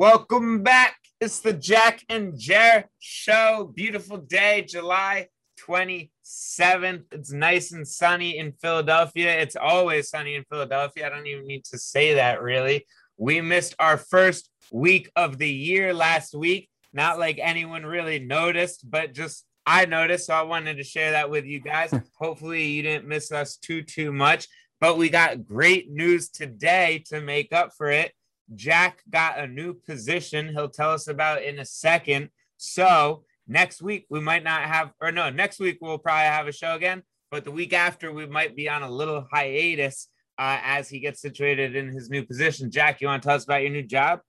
Welcome back. It's the Jack and Jer show. Beautiful day, July 27th. It's nice and sunny in Philadelphia. It's always sunny in Philadelphia. I don't even need to say that really. We missed our first week of the year last week. Not like anyone really noticed, but just I noticed. So I wanted to share that with you guys. Hopefully, you didn't miss us too, too much. But we got great news today to make up for it. Jack got a new position. He'll tell us about in a second. So next week we might not have, or no, next week we'll probably have a show again. But the week after we might be on a little hiatus uh, as he gets situated in his new position. Jack, you want to tell us about your new job?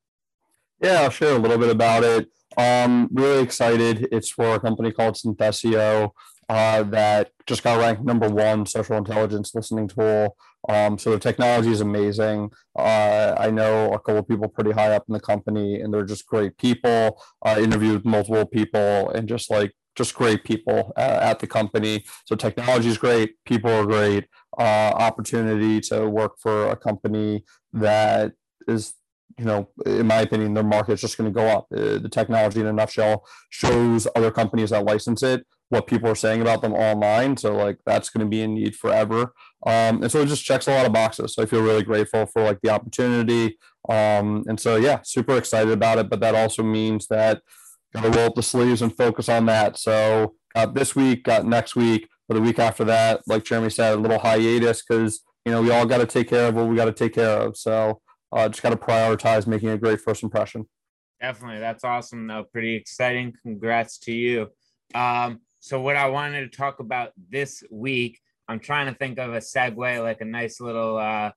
Yeah, I'll share a little bit about it. Um, really excited. It's for a company called Synthesio uh, that just got ranked number one social intelligence listening tool. Um, so the technology is amazing. Uh, I know a couple of people pretty high up in the company, and they're just great people. I interviewed multiple people, and just like just great people uh, at the company. So technology is great, people are great. Uh, opportunity to work for a company that is you know, in my opinion, their market is just going to go up. Uh, the technology, in a nutshell, shows other companies that license it what people are saying about them online. So like that's going to be in need forever. Um, and so it just checks a lot of boxes. So I feel really grateful for like the opportunity. Um, and so yeah, super excited about it. But that also means that got to roll up the sleeves and focus on that. So got this week, got next week, but the week after that, like Jeremy said, a little hiatus because you know we all got to take care of what we got to take care of. So uh, just got to prioritize making a great first impression. Definitely, that's awesome. Though pretty exciting. Congrats to you. Um, so, what I wanted to talk about this week, I'm trying to think of a segue, like a nice little uh,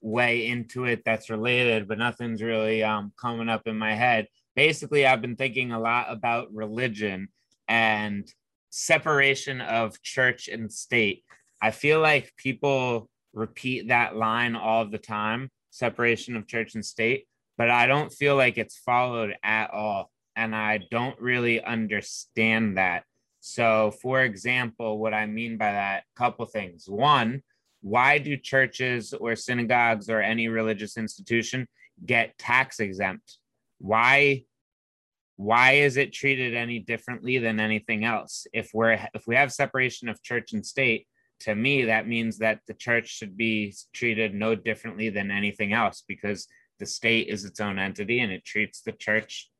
way into it that's related, but nothing's really um, coming up in my head. Basically, I've been thinking a lot about religion and separation of church and state. I feel like people repeat that line all the time separation of church and state, but I don't feel like it's followed at all. And I don't really understand that. So, for example, what I mean by that, couple things. One, why do churches or synagogues or any religious institution get tax exempt? Why why is it treated any differently than anything else? If we're if we have separation of church and state, to me that means that the church should be treated no differently than anything else because the state is its own entity and it treats the church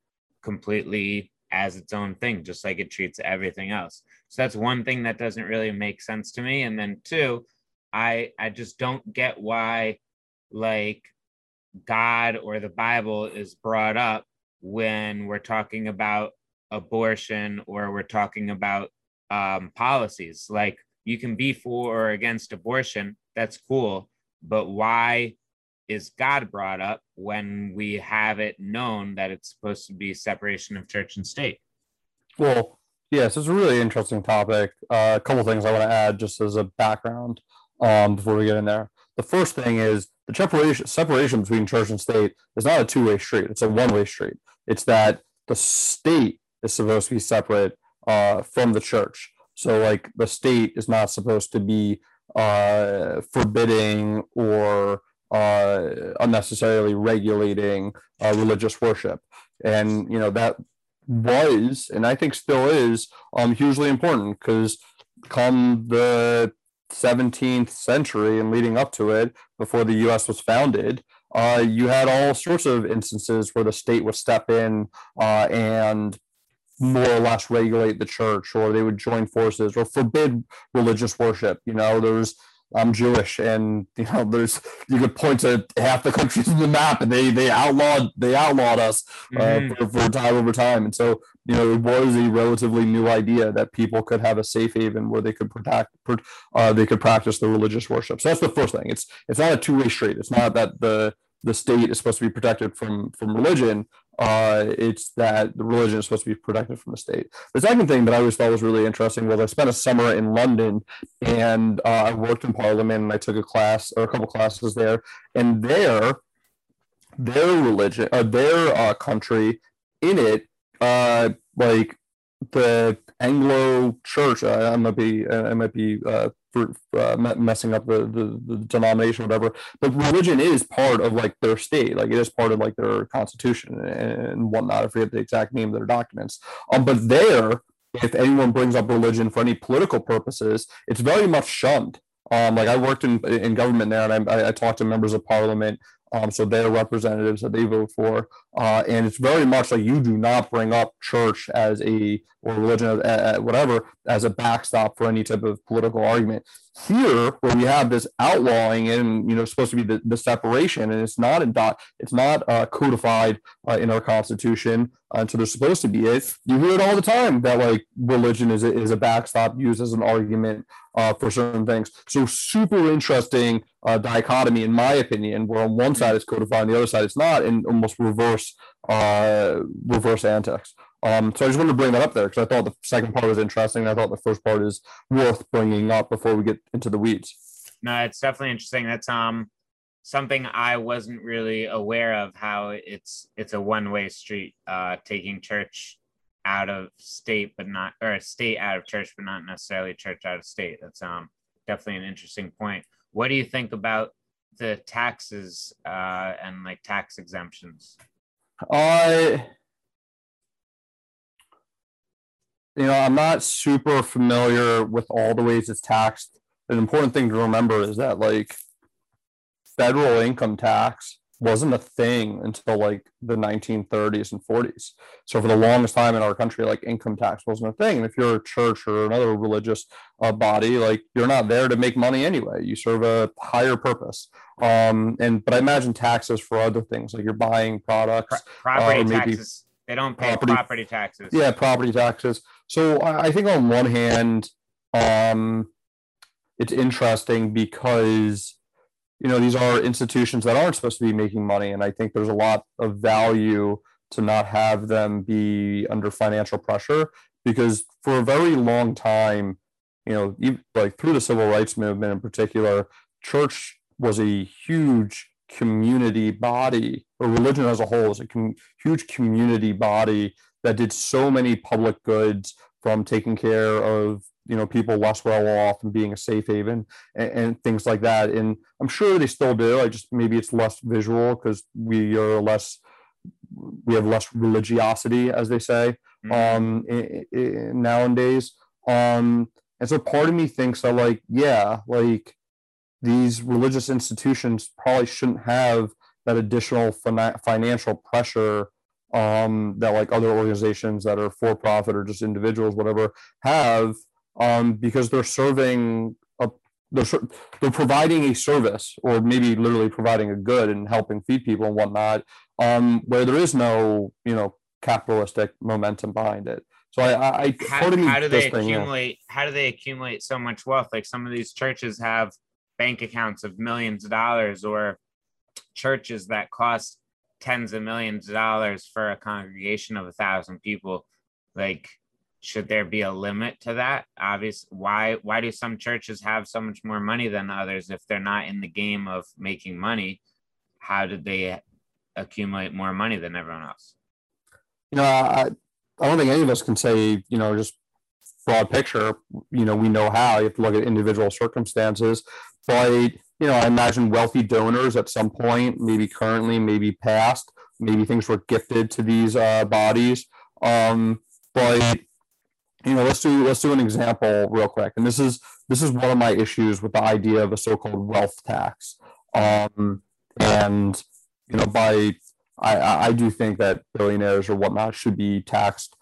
completely as its own thing, just like it treats everything else. So that's one thing that doesn't really make sense to me. And then two, I I just don't get why like God or the Bible is brought up when we're talking about abortion or we're talking about um, policies. Like you can be for or against abortion, that's cool, but why is God brought up when we have it known that it's supposed to be separation of church and state? Well, yes, it's a really interesting topic. Uh, a couple things I want to add just as a background um, before we get in there. The first thing is the separation separation between church and state is not a two way street; it's a one way street. It's that the state is supposed to be separate uh, from the church. So, like, the state is not supposed to be uh, forbidding or uh, unnecessarily regulating uh, religious worship. And, you know, that was, and I think still is, um, hugely important because come the 17th century and leading up to it, before the US was founded, uh, you had all sorts of instances where the state would step in uh, and more or less regulate the church, or they would join forces or forbid religious worship. You know, there was I'm Jewish, and you know, there's you could point to half the countries in the map, and they they outlawed they outlawed us uh, mm-hmm. for, for time over time, and so you know it was a relatively new idea that people could have a safe haven where they could protect uh, they could practice the religious worship. So that's the first thing. It's it's not a two way street. It's not that the the state is supposed to be protected from from religion, uh, it's that the religion is supposed to be protected from the state. The second thing that I always thought was really interesting was I spent a summer in London and uh, I worked in Parliament and I took a class or a couple classes there, and there, their religion, uh, their uh, country, in it, uh, like the Anglo Church, I, I might be I might be uh, for uh, messing up the, the, the denomination, or whatever. But religion is part of like their state, like it is part of like their constitution and whatnot. I forget the exact name of their documents. Um, but there, if anyone brings up religion for any political purposes, it's very much shunned. Um, like I worked in in government there, and I, I talked to members of parliament um, so their representatives that they vote for, uh, and it's very much like you do not bring up church as a or religion, uh, whatever, as a backstop for any type of political argument. Here, where we have this outlawing and you know supposed to be the, the separation, and it's not in dot, it's not uh, codified uh, in our constitution, and so there's supposed to be it. You hear it all the time that like religion is a, is a backstop used as an argument uh, for certain things. So super interesting uh, dichotomy, in my opinion, where on one side it's codified, on the other side it's not, and almost reverse uh, reverse antics. Um, so I just wanted to bring that up there because I thought the second part was interesting. I thought the first part is worth bringing up before we get into the weeds. No, it's definitely interesting. That's um something I wasn't really aware of how it's it's a one way street. Uh, taking church out of state, but not or state out of church, but not necessarily church out of state. That's um definitely an interesting point. What do you think about the taxes uh, and like tax exemptions? I you know, I'm not super familiar with all the ways it's taxed. An important thing to remember is that like federal income tax wasn't a thing until like the 1930s and 40s. So for the longest time in our country, like income tax wasn't a thing. And if you're a church or another religious uh, body, like you're not there to make money anyway. You serve a higher purpose. Um, and but I imagine taxes for other things, like you're buying products, Pro- property uh, taxes. They don't pay property, property taxes. Yeah, property taxes. So I think on one hand, um, it's interesting because you know these are institutions that aren't supposed to be making money, and I think there's a lot of value to not have them be under financial pressure because for a very long time, you know, like through the civil rights movement in particular, church was a huge community body, or religion as a whole is a com- huge community body that did so many public goods from taking care of you know people less well off and being a safe haven and, and, things like that. And i'm sure they still do. I just maybe it's less visual because we are less we have less religiosity as they say mm-hmm. um nowadays. Um and so part of me thinks that like yeah like these religious institutions probably shouldn't have that additional financial pressure um, that like other organizations that are for profit or just individuals, whatever, have um, because they're serving a they're they're providing a service or maybe literally providing a good and helping feed people and whatnot, um, where there is no you know capitalistic momentum behind it. So I, I how, how do they accumulate? How do they accumulate so much wealth? Like some of these churches have bank accounts of millions of dollars, or churches that cost tens of millions of dollars for a congregation of a thousand people like should there be a limit to that? Obviously why why do some churches have so much more money than others if they're not in the game of making money? How did they accumulate more money than everyone else? You know i i don't think any of us can say you know just broad picture you know we know how. You have to look at individual circumstances. But you know, I imagine wealthy donors at some point, maybe currently, maybe past, maybe things were gifted to these uh, bodies. Um, but you know, let's do let's do an example real quick. And this is this is one of my issues with the idea of a so-called wealth tax. Um, and you know, by I, I do think that billionaires or whatnot should be taxed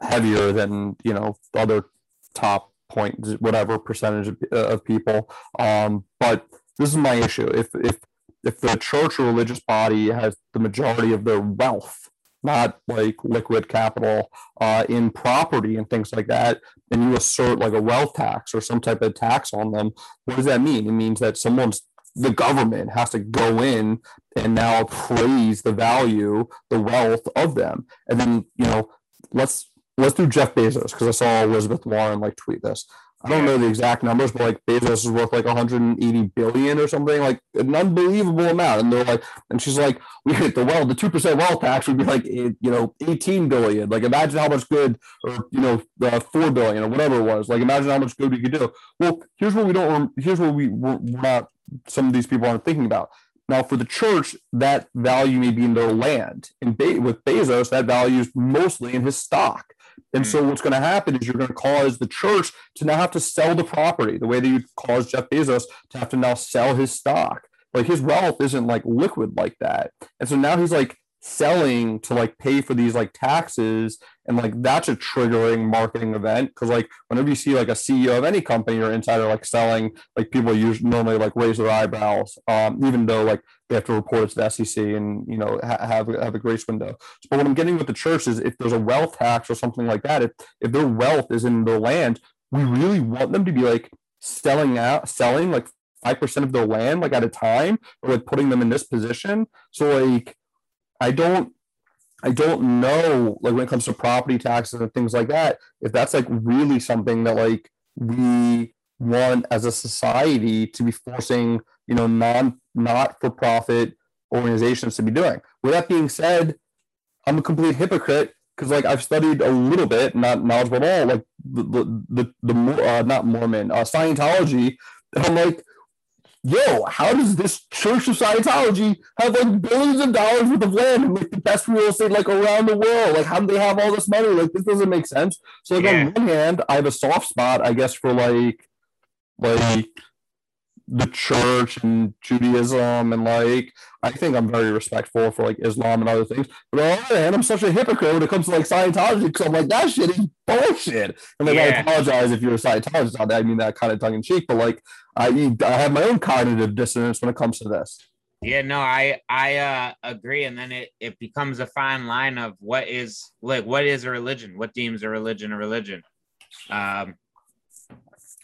heavier than you know other top point whatever percentage of, of people. Um, but this is my issue. If if if the church or religious body has the majority of their wealth, not like liquid capital uh, in property and things like that, and you assert like a wealth tax or some type of tax on them, what does that mean? It means that someone's the government has to go in and now appraise the value, the wealth of them, and then you know let's let's do Jeff Bezos because I saw Elizabeth Warren like tweet this. I don't know the exact numbers, but like Bezos is worth like 180 billion or something, like an unbelievable amount. And they're like, and she's like, we hit the well, the two percent wealth tax would be like, you know, 18 billion. Like imagine how much good, or you know, four billion or whatever it was. Like imagine how much good we could do. Well, here's what we don't. Here's what we we're not. Some of these people aren't thinking about. Now, for the church, that value may be in their land. And Be- with Bezos, that value is mostly in his stock. And mm. so what's going to happen is you're going to cause the church to now have to sell the property the way that you cause Jeff Bezos to have to now sell his stock. Like his wealth isn't like liquid like that. And so now he's like selling to like pay for these like taxes and like that's a triggering marketing event because like whenever you see like a ceo of any company or insider like selling like people usually normally like raise their eyebrows um, even though like they have to report it to the sec and you know ha- have, have a grace window. But what i'm getting with the church is if there's a wealth tax or something like that if, if their wealth is in their land we really want them to be like selling out selling like 5% of their land like at a time or like putting them in this position. So like I don't I don't know like when it comes to property taxes and things like that, if that's like really something that like we want as a society to be forcing, you know, non not for profit organizations to be doing. With that being said, I'm a complete hypocrite because like I've studied a little bit, not knowledgeable at all, like the the the, the uh, not Mormon uh, Scientology. And I'm like, yo, how does this Church of Scientology have like billions of dollars worth of land and like the best real estate like around the world? Like, how do they have all this money? Like, this doesn't make sense. So, like, yeah. on one hand, I have a soft spot, I guess, for like, like the church and Judaism and like I think I'm very respectful for like Islam and other things. But on the other hand, I'm such a hypocrite when it comes to like Scientology because I'm like that shit is bullshit. And like yeah. I apologize if you're a Scientologist out there. I mean that kind of tongue in cheek, but like I I have my own cognitive dissonance when it comes to this. Yeah, no, I I uh, agree, and then it it becomes a fine line of what is like what is a religion, what deems a religion a religion. Um,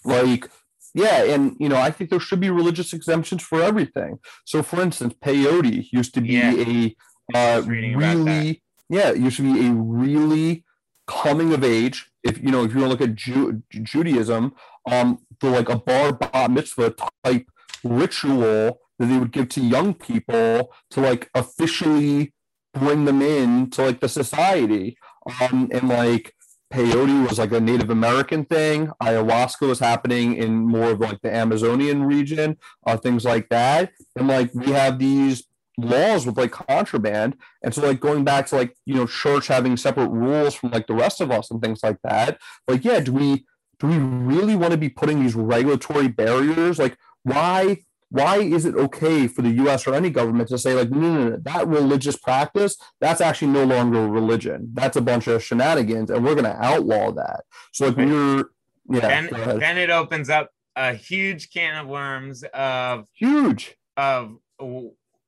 like yeah, and you know, I think there should be religious exemptions for everything. So, for instance, peyote used to be yeah. a uh, really yeah, used to be a really coming of age. If you know, if you want to look at Ju- Judaism, um, for like a bar bat mitzvah type ritual that they would give to young people to like officially bring them in to like the society. Um, and like peyote was like a Native American thing. Ayahuasca was happening in more of like the Amazonian region, uh, things like that. And like we have these laws with like contraband. And so like going back to like, you know, church having separate rules from like the rest of us and things like that. Like, yeah, do we do we really want to be putting these regulatory barriers? Like why why is it okay for the US or any government to say, like, no, no, no, that religious practice, that's actually no longer a religion. That's a bunch of shenanigans, and we're going to outlaw that. So, like, we're, yeah. Then, then it opens up a huge can of worms of huge of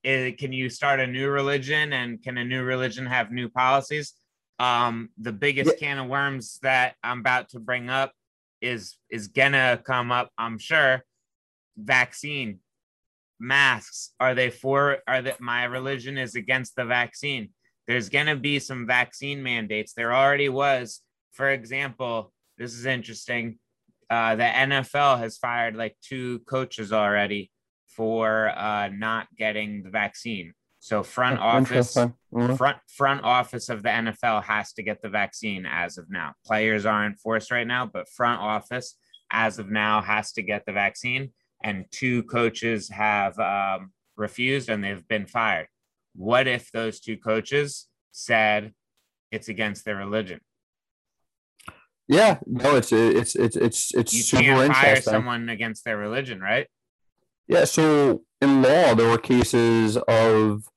can you start a new religion and can a new religion have new policies? Um, the biggest yeah. can of worms that I'm about to bring up is is gonna come up, I'm sure. Vaccine masks? Are they for are that my religion is against the vaccine. There's going to be some vaccine mandates. There already was. For example this is interesting. Uh, the nfl has fired like two coaches already for uh, not getting the vaccine. So front office mm-hmm. front front office of the nfl has to get the vaccine as of now. Players aren't forced right now but front office as of now has to get the vaccine and two coaches have um, refused and they've been fired. What if those two coaches said it's against their religion? Yeah, no, it's it's it's it's it's you super can't fire someone against their religion, right? Yeah, so in law there were cases of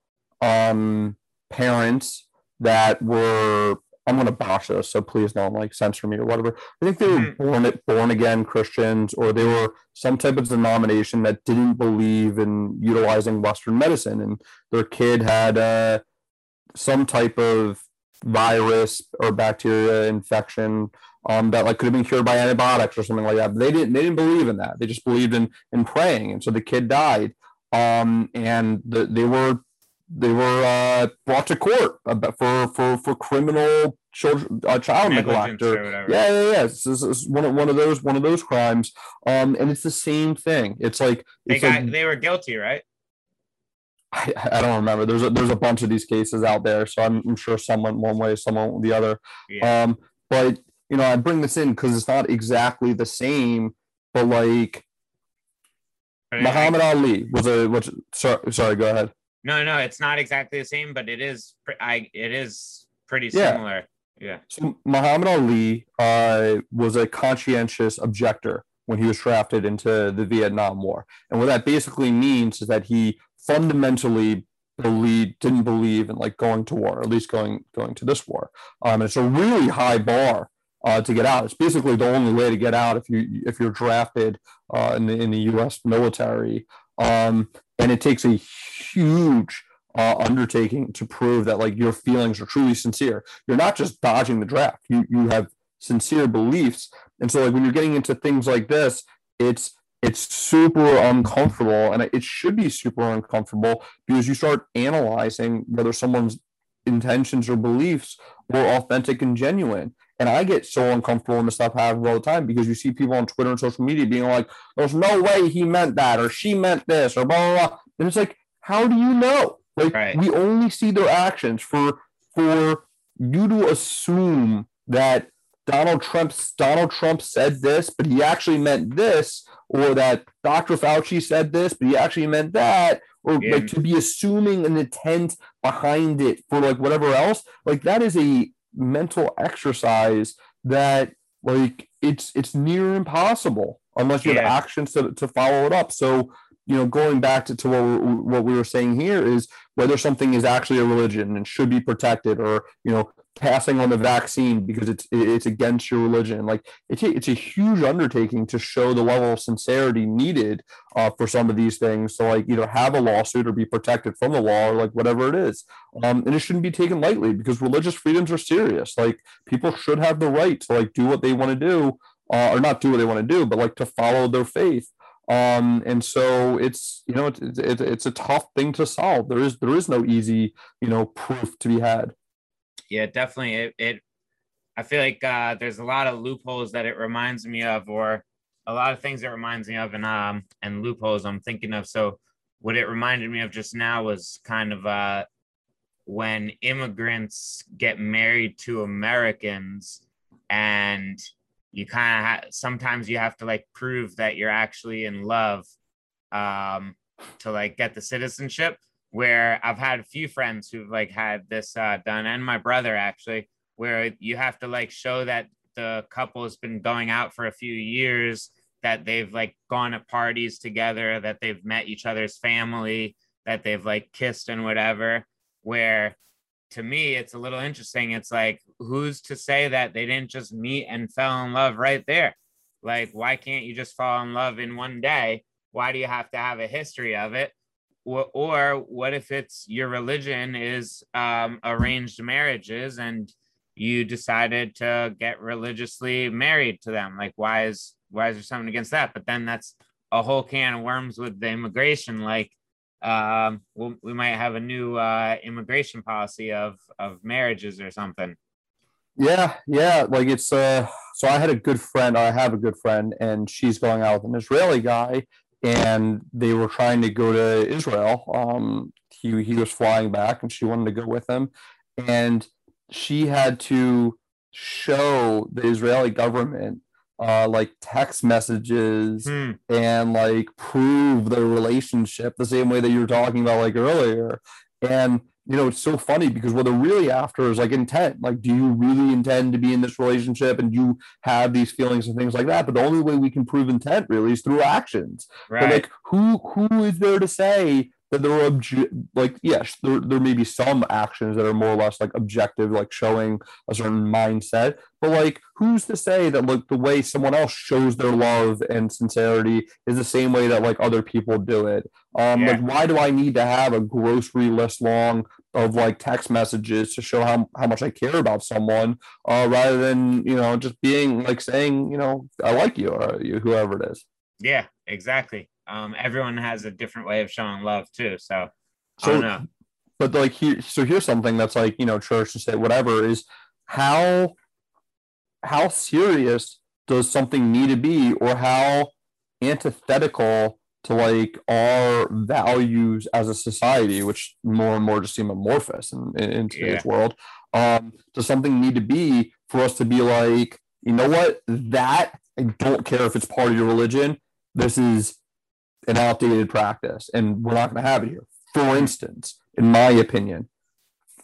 um parents that were I'm going to bash this, so please don't like censor me or whatever. I think they were mm-hmm. born born again Christians, or they were some type of denomination that didn't believe in utilizing Western medicine, and their kid had uh, some type of virus or bacteria infection um, that like could have been cured by antibiotics or something like that. But they didn't they didn't believe in that. They just believed in in praying, and so the kid died. Um, and the, they were they were uh, brought to court for for for criminal children uh, child neglect or, yeah yeah yeah. It's, it's, it's, one of one of those one of those crimes. Um and it's the same thing. It's like they got like, they were guilty right? I, I don't remember. There's a there's a bunch of these cases out there so I'm, I'm sure someone one way someone the other. Yeah. um but you know I bring this in because it's not exactly the same but like Muhammad Ali was a which sorry sorry go ahead no, no, it's not exactly the same, but it is. I it is pretty similar. Yeah. So Muhammad Ali uh, was a conscientious objector when he was drafted into the Vietnam War, and what that basically means is that he fundamentally believed didn't believe in like going to war, at least going going to this war. Um, it's a really high bar uh, to get out. It's basically the only way to get out if you if you're drafted uh, in the in the U.S. military. Um, and it takes a huge uh, undertaking to prove that like your feelings are truly sincere. You're not just dodging the draft. You you have sincere beliefs, and so like when you're getting into things like this, it's it's super uncomfortable, and it should be super uncomfortable because you start analyzing whether someone's intentions or beliefs were authentic and genuine. And I get so uncomfortable in this stuff happens all the time because you see people on Twitter and social media being like, there's no way he meant that or she meant this or blah, blah, blah. And it's like, how do you know? Like, right. we only see their actions for for you to assume that Donald Trump Donald Trump said this, but he actually meant this, or that Dr. Fauci said this, but he actually meant that, or yeah. like to be assuming an intent behind it for like whatever else. Like that is a mental exercise that like it's it's near impossible unless you yeah. have actions to, to follow it up so you know going back to, to what, we, what we were saying here is whether something is actually a religion and should be protected or you know passing on the vaccine because it's it's against your religion. Like it's a, it's a huge undertaking to show the level of sincerity needed uh, for some of these things. So like either have a lawsuit or be protected from the law or like whatever it is. Um, and it shouldn't be taken lightly because religious freedoms are serious. Like people should have the right to like do what they want to do. Uh, or not do what they want to do, but like to follow their faith. Um, and so it's you know it's, it's it's a tough thing to solve. There is there is no easy you know proof to be had yeah, definitely. It, it I feel like uh, there's a lot of loopholes that it reminds me of, or a lot of things it reminds me of, and um, and loopholes I'm thinking of. So what it reminded me of just now was kind of uh, when immigrants get married to Americans, and you kind of ha- sometimes you have to like prove that you're actually in love um, to like get the citizenship where I've had a few friends who've like had this uh, done, and my brother actually, where you have to like show that the couple has been going out for a few years, that they've like gone to parties together, that they've met each other's family, that they've like kissed and whatever. Where to me, it's a little interesting. It's like, who's to say that they didn't just meet and fell in love right there? Like, why can't you just fall in love in one day? Why do you have to have a history of it? Or what if it's your religion is um, arranged marriages and you decided to get religiously married to them? Like why is why is there something against that? But then that's a whole can of worms with the immigration. Like um we might have a new uh immigration policy of of marriages or something. Yeah yeah like it's uh so i had a good friend i have a good friend and she's going out with an israeli guy and they were trying to go to Israel. Um, he he was flying back, and she wanted to go with him, and she had to show the Israeli government uh, like text messages hmm. and like prove their relationship the same way that you were talking about like earlier. And you know, it's so funny because what they're really after is like intent. Like, do you really intend to be in this relationship and you have these feelings and things like that? But the only way we can prove intent really is through actions. Right. But like, who who is there to say that there are obje- like yes there, there may be some actions that are more or less like objective like showing a certain mindset but like who's to say that like the way someone else shows their love and sincerity is the same way that like other people do it? Um yeah. like why do i need to have a grocery list long of like text messages to show how, how much i care about someone uh rather than you know just being like saying you know i like you or you, whoever it is yeah exactly um, everyone has a different way of showing love too. So, so I don't know. but like here, so here's something that's like you know church and state whatever is how how serious does something need to be or how antithetical to like our values as a society which more and more just seem amorphous in, in today's yeah. world um does something need to be for us to be like you know what that i don't care if it's part of your religion this is an outdated practice and we're not going to have it here for instance in my opinion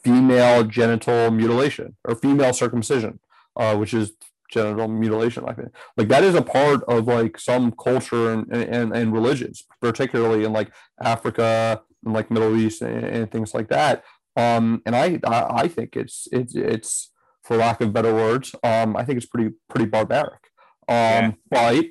female genital mutilation or female circumcision uh, which is genital mutilation like that. Like that is a part of like some culture and and, and religions, particularly in like Africa and like Middle East and, and things like that. Um, and I, I I think it's it's it's for lack of better words, um, I think it's pretty pretty barbaric. Um, yeah. but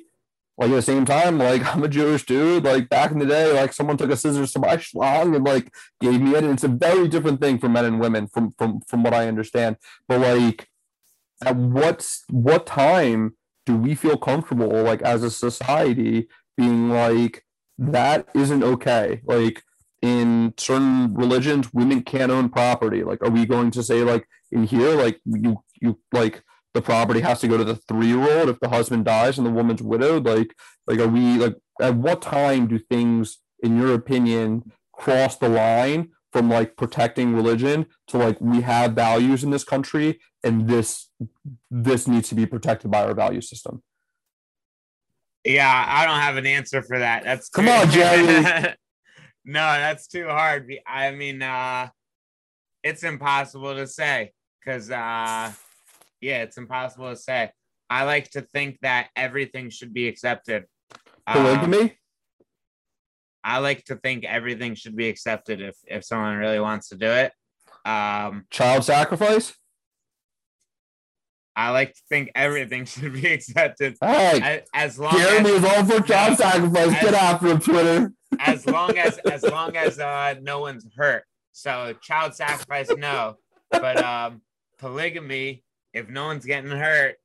like at the same time, like I'm a Jewish dude. Like back in the day, like someone took a scissors to my schlong and like gave me it. And it's a very different thing for men and women, from from from what I understand. But like at what what time do we feel comfortable like as a society being like that isn't okay like in certain religions women can't own property like are we going to say like in here like you you like the property has to go to the three year old if the husband dies and the woman's widowed? Like like are we like at what time do things in your opinion cross the line from like protecting religion to like we have values in this country and this this needs to be protected by our value system? Yeah i don't have an answer for that. That's come on jerry. No that's too hard. I mean uh it's impossible to say because uh yeah it's impossible to say i like to think that everything should be accepted polygamy um, I like to think everything should be accepted if if someone really wants to do it. Um, Child sacrifice. I like to think everything should be accepted. Hey, as, as long Jeremy as, is all for child sacrifice. As, Get after him, Twitter. As long as as long as uh, no one's hurt. So child sacrifice, no. But um, polygamy, if no one's getting hurt,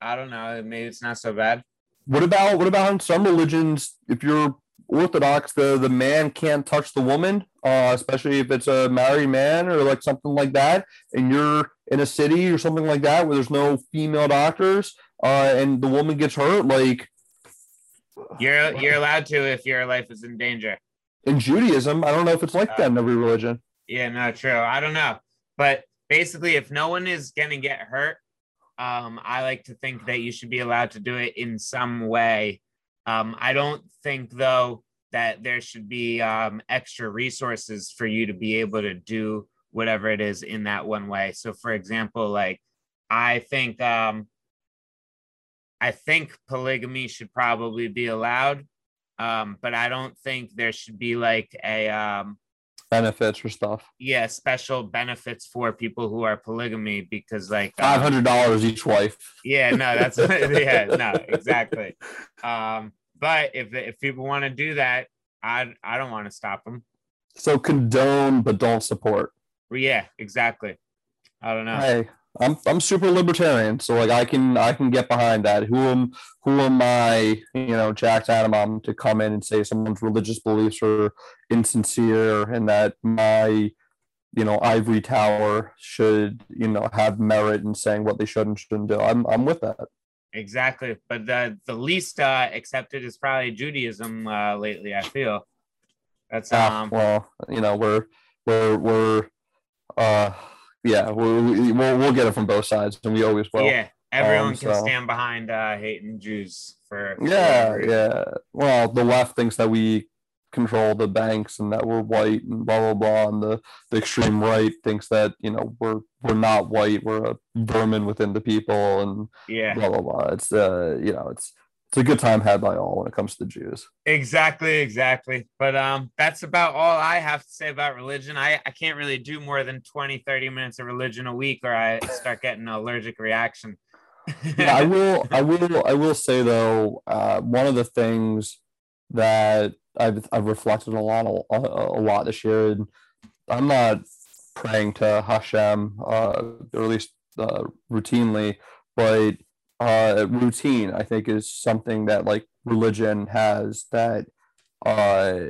I don't know. Maybe it's not so bad. What about what about in some religions? If you're Orthodox, the the man can't touch the woman, uh, especially if it's a married man or like something like that, and you're in a city or something like that where there's no female doctors, uh, and the woman gets hurt, like you're you're allowed to if your life is in danger. In Judaism, I don't know if it's like uh, that in every religion. Yeah, no, true. I don't know, but basically, if no one is gonna get hurt, um, I like to think that you should be allowed to do it in some way um, I don't think, though, that there should be um, extra resources for you to be able to do whatever it is in that one way. So, for example, like I think, um, I think polygamy should probably be allowed, um, but I don't think there should be like a um, benefits for stuff. Yeah, special benefits for people who are polygamy because like um, five hundred dollars each wife. Yeah, no, that's yeah, no, exactly. Um, but if if people want to do that, I I don't want to stop them. So condone but don't support. Yeah, exactly. I don't know. Hey, I'm I'm super libertarian, so like I can I can get behind that. Who am who am I, you know, Jack Adamom to come in and say someone's religious beliefs are insincere and that my, you know, ivory tower should, you know, have merit in saying what they should and shouldn't do. I'm I'm with that. Exactly, but the the least uh, accepted is probably Judaism uh, lately. I feel that's um. well, you know, we're we're we're uh yeah, we, will we'll get it from both sides, and we always will. Yeah, everyone um, can so. stand behind uh, hating Jews for. Yeah, yeah. Well, the left thinks that we control the banks and that we're white and blah blah blah, and the, the extreme right thinks that you know we're we're not white, we're a vermin within the people, and yeah, blah blah blah. It's uh, you know, it's it's a good time had by all when it comes to the Jews. Exactly, exactly. But um that's about all I have to say about religion. I, I can't really do more than 20, 30 minutes of religion a week or I start getting an allergic reaction. yeah, I will I will I will say though, uh, one of the things that I've I've reflected a lot a, a lot this year and I'm not praying to Hashem uh, or at least uh, routinely, but uh, routine i think is something that like religion has that uh,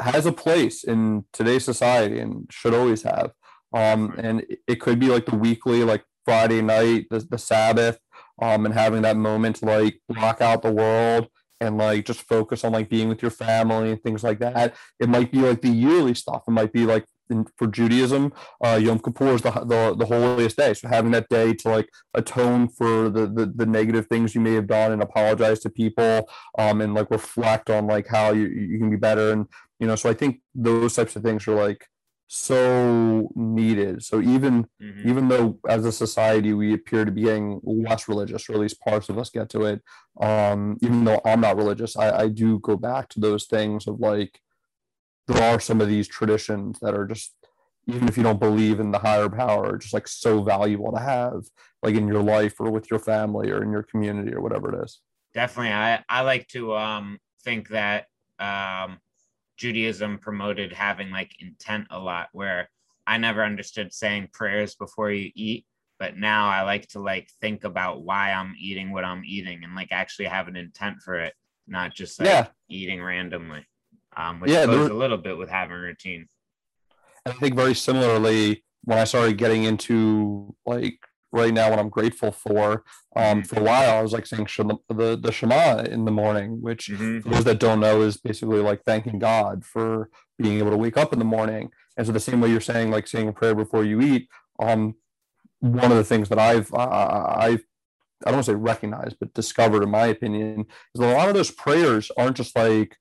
has a place in today's society and should always have. Um, and it could be like the weekly, like Friday night, the, the Sabbath, um, and having that moment to like block out the world and like just focus on like being with your family and things like that. It might be like the yearly stuff. It might be like in, for Judaism, uh, Yom Kippur is the, the, the holiest day. So having that day to like atone for the, the, the negative things you may have done and apologize to people, um, and like reflect on like how you, you can be better. And, you know, so I think those types of things are like so needed. So even mm-hmm. even though as a society we appear to be getting less religious, or at least parts of us get to it, um, even though I'm not religious, I, I do go back to those things of like there are some of these traditions that are just even if you don't believe in the higher power, just like so valuable to have like in your life or with your family or in your community or whatever it is. Definitely. I, I like to um think that um Judaism promoted having like intent a lot, where I never understood saying prayers before you eat, but now I like to like think about why I'm eating what I'm eating and like actually have an intent for it, not just like yeah. eating randomly. Um, which yeah, goes a little bit with having routine. I think very similarly when I started getting into like right now what I'm grateful for. Um, mm-hmm. for a while, I was like saying the the Shema in the morning, which mm-hmm. for those that don't know is basically like thanking God for being able to wake up in the morning. And so the same way you're saying like saying a prayer before you eat, um, one of the things that I've uh, I've I don't want to say recognized, but discovered, in my opinion, is a lot of those prayers aren't just like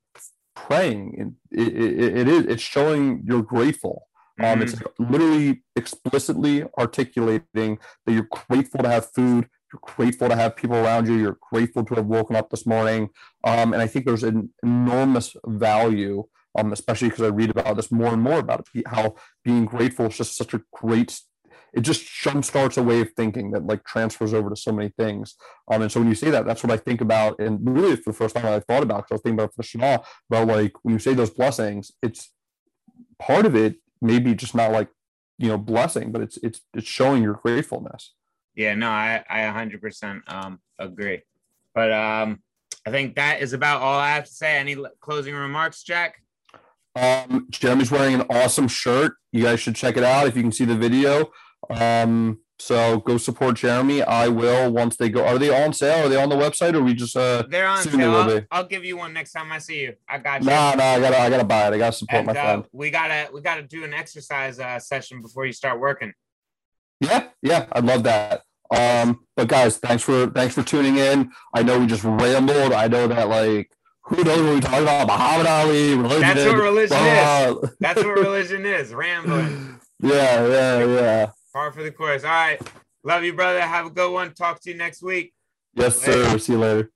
praying. It, it, it is it's showing you're grateful um, mm-hmm. It's literally explicitly articulating that you're grateful to have food, you're grateful to have people around you, you're grateful to have woken up this morning. Um, and I think there's an enormous value, um, especially because I read about this more and more about it, how being grateful is just such a great it just jumpstarts a way of thinking that like transfers over to so many things. Um, and so when you say that, that's what I think about. And really, for the first time I thought about, because I was thinking about the Shema, about like when you say those blessings, it's part of it maybe just not like you know blessing but it's it's it's showing your gratefulness. Yeah no i i 100% um agree. But um i think that is about all i have to say. Any closing remarks jack? Um jeremy's wearing an awesome shirt. You guys should check it out if you can see the video um so go support Jeremy. I will once they go. Are they on sale? Are they on the website, or we just uh? They're on sale. I'll, I'll, give you one next time I see you. I got you. Nah, nah. I gotta, I gotta buy it. I gotta support and, my uh, friend. We gotta, we gotta do an exercise uh, session before you start working. Yeah, yeah. I'd love that. Um, but guys, thanks for thanks for tuning in. I know we just rambled. I know that like who knows what we talking about? Muhammad Ali, religion. That's what religion uh, is. That's what religion is. Rambling. Yeah, yeah, yeah. Par for the course. All right. Love you, brother. Have a good one. Talk to you next week. Yes, later. sir. See you later.